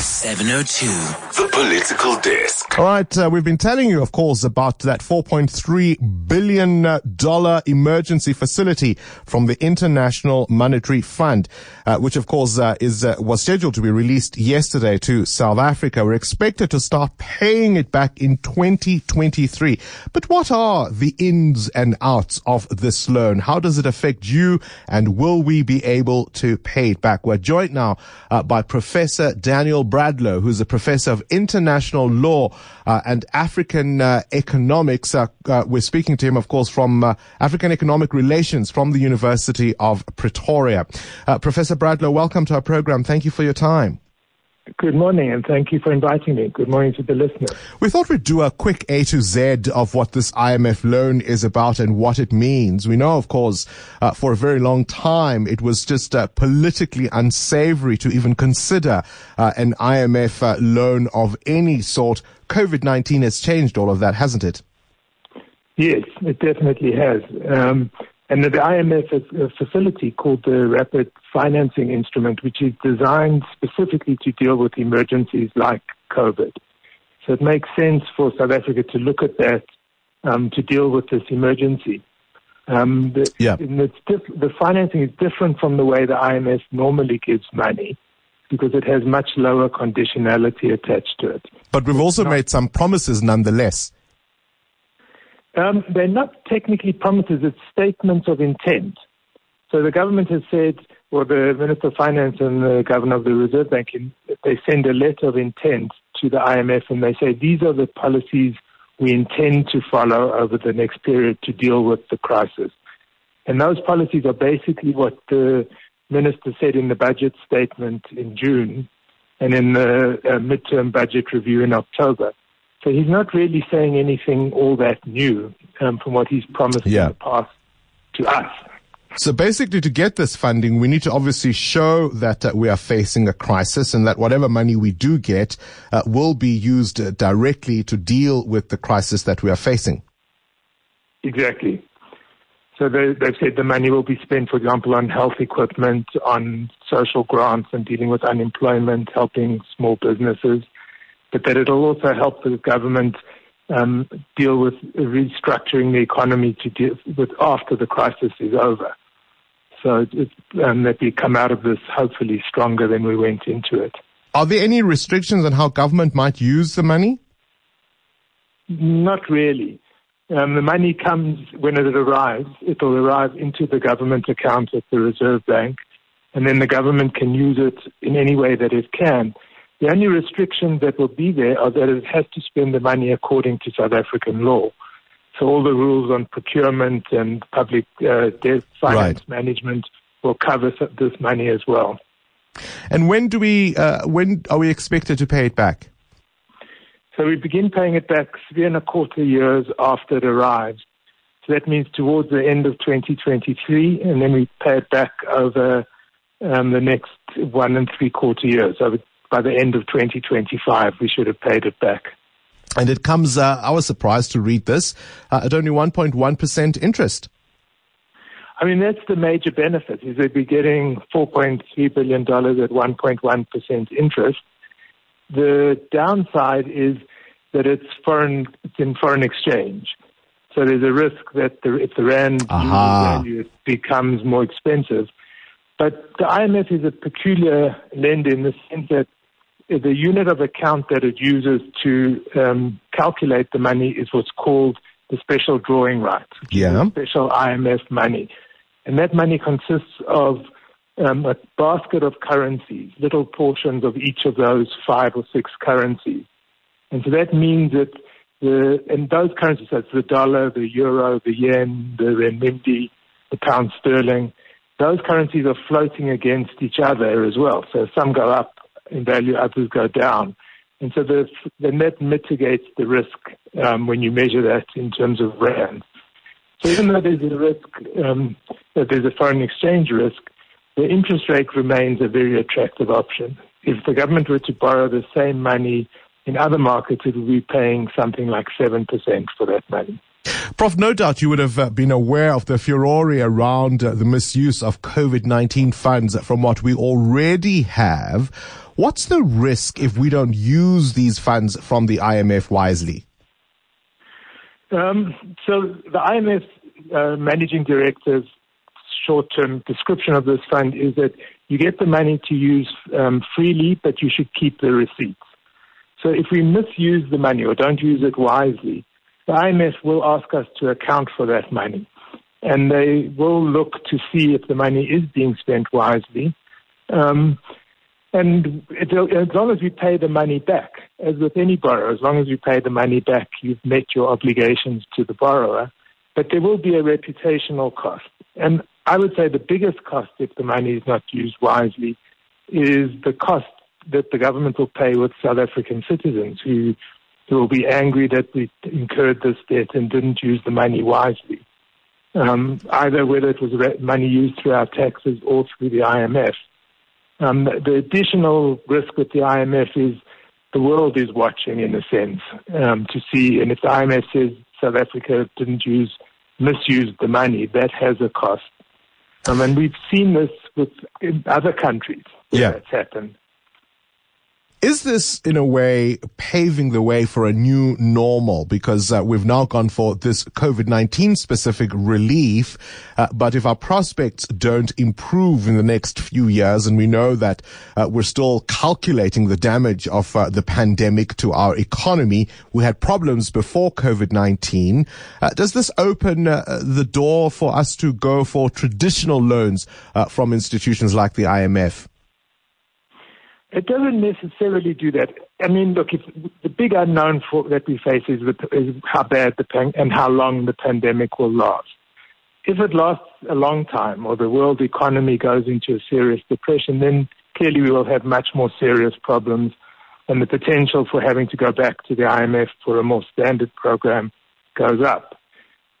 702. The Political Desk. All right, uh, we've been telling you, of course, about that $4.3 billion emergency facility from the International Monetary Fund, uh, which, of course, uh, is uh, was scheduled to be released yesterday to South Africa. We're expected to start paying it back in 2023. But what are the ins and outs of this loan? How does it affect you? And will we be able to pay it back? We're joined now uh, by Professor Daniel Brad Bradlow, who's a professor of international law uh, and African uh, economics. Uh, uh we're speaking to him, of course, from uh, African economic relations from the University of Pretoria. Professor Bradlow, welcome to our program. Thank you for your time. Good morning, and thank you for inviting me. Good morning to the listeners. We thought we'd do a quick A to Z of what this IMF loan is about and what it means. We know, of course, uh, for a very long time, it was just uh, politically unsavory to even consider uh, an IMF uh, loan of any sort. COVID 19 has changed all of that, hasn't it? Yes, it definitely has. Um, and the IMF has a facility called the Rapid Financing Instrument, which is designed specifically to deal with emergencies like COVID. So it makes sense for South Africa to look at that um, to deal with this emergency. Um, the, yeah. diff- the financing is different from the way the IMF normally gives money because it has much lower conditionality attached to it. But we've also made some promises nonetheless. Um, they're not technically promises, it's statements of intent. So the government has said, or the Minister of Finance and the Governor of the Reserve Bank, they send a letter of intent to the IMF and they say, these are the policies we intend to follow over the next period to deal with the crisis. And those policies are basically what the minister said in the budget statement in June and in the uh, midterm budget review in October. So he's not really saying anything all that new um, from what he's promised yeah. in the past to us. So basically, to get this funding, we need to obviously show that uh, we are facing a crisis and that whatever money we do get uh, will be used uh, directly to deal with the crisis that we are facing. Exactly. So they, have said the money will be spent, for example, on health equipment, on social grants and dealing with unemployment, helping small businesses but that it'll also help the government um, deal with restructuring the economy to deal with after the crisis is over. So it, um, that we come out of this hopefully stronger than we went into it. Are there any restrictions on how government might use the money? Not really. Um, the money comes when it arrives. It'll arrive into the government account at the Reserve Bank, and then the government can use it in any way that it can. The only restrictions that will be there are that it has to spend the money according to South African law. So all the rules on procurement and public uh, debt finance right. management will cover this money as well. And when do we? Uh, when are we expected to pay it back? So we begin paying it back three and a quarter years after it arrives. So that means towards the end of 2023, and then we pay it back over um, the next one and three quarter years, over by the end of 2025, we should have paid it back. And it comes, uh, I was surprised to read this, uh, at only 1.1% interest. I mean, that's the major benefit, is that we're getting $4.3 billion at 1.1% interest. The downside is that it's foreign, it's in foreign exchange. So there's a risk that the, if the rand value, it becomes more expensive. But the IMF is a peculiar lender in the sense that the unit of account that it uses to um, calculate the money is what's called the special drawing right. Yeah. Special IMF money. And that money consists of um, a basket of currencies, little portions of each of those five or six currencies. And so that means that the, and those currencies, that's the dollar, the euro, the yen, the renminbi, the pound sterling, those currencies are floating against each other as well. So some go up in value, others go down. And so the, the net mitigates the risk um, when you measure that in terms of rand. So even though there's a risk um, that there's a foreign exchange risk, the interest rate remains a very attractive option. If the government were to borrow the same money in other markets, it would be paying something like 7% for that money. Prof, no doubt you would have uh, been aware of the furore around uh, the misuse of COVID-19 funds from what we already have. What's the risk if we don't use these funds from the IMF wisely? Um, so the IMF uh, managing director's short-term description of this fund is that you get the money to use um, freely, but you should keep the receipts. So if we misuse the money or don't use it wisely, the IMF will ask us to account for that money. And they will look to see if the money is being spent wisely. Um, and it, as long as we pay the money back, as with any borrower, as long as you pay the money back, you've met your obligations to the borrower. But there will be a reputational cost. And I would say the biggest cost if the money is not used wisely is the cost that the government will pay with South African citizens who who will be angry that we incurred this debt and didn't use the money wisely. Um, either whether it was money used through our taxes or through the IMF. Um, the additional risk with the IMF is the world is watching in a sense um, to see, and if the IMF says South Africa didn't use, misused the money, that has a cost. Um, and we've seen this with other countries yeah. that's happened. Is this, in a way, paving the way for a new normal? Because uh, we've now gone for this COVID-19 specific relief. Uh, but if our prospects don't improve in the next few years, and we know that uh, we're still calculating the damage of uh, the pandemic to our economy, we had problems before COVID-19. Uh, does this open uh, the door for us to go for traditional loans from institutions like the IMF? It doesn't necessarily do that. I mean, look, if, the big unknown for, that we face is, is how bad the pan, and how long the pandemic will last. If it lasts a long time, or the world economy goes into a serious depression, then clearly we will have much more serious problems, and the potential for having to go back to the IMF for a more standard program goes up.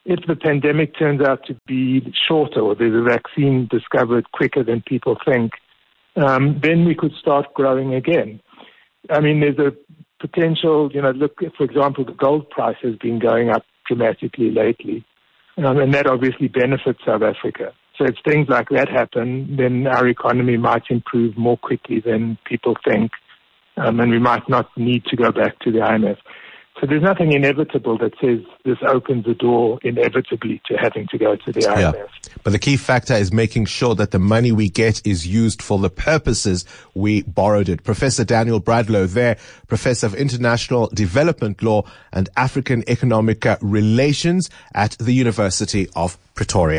If the pandemic turns out to be shorter, or there's a vaccine discovered quicker than people think, um, then we could start growing again. I mean, there's a potential, you know, look, for example, the gold price has been going up dramatically lately, um, and that obviously benefits South Africa. So if things like that happen, then our economy might improve more quickly than people think, um, and we might not need to go back to the IMF. So there's nothing inevitable that says this opens the door inevitably to having to go to the IMF. Yeah. But the key factor is making sure that the money we get is used for the purposes we borrowed it. Professor Daniel Bradlow there, Professor of International Development Law and African Economic Relations at the University of Pretoria.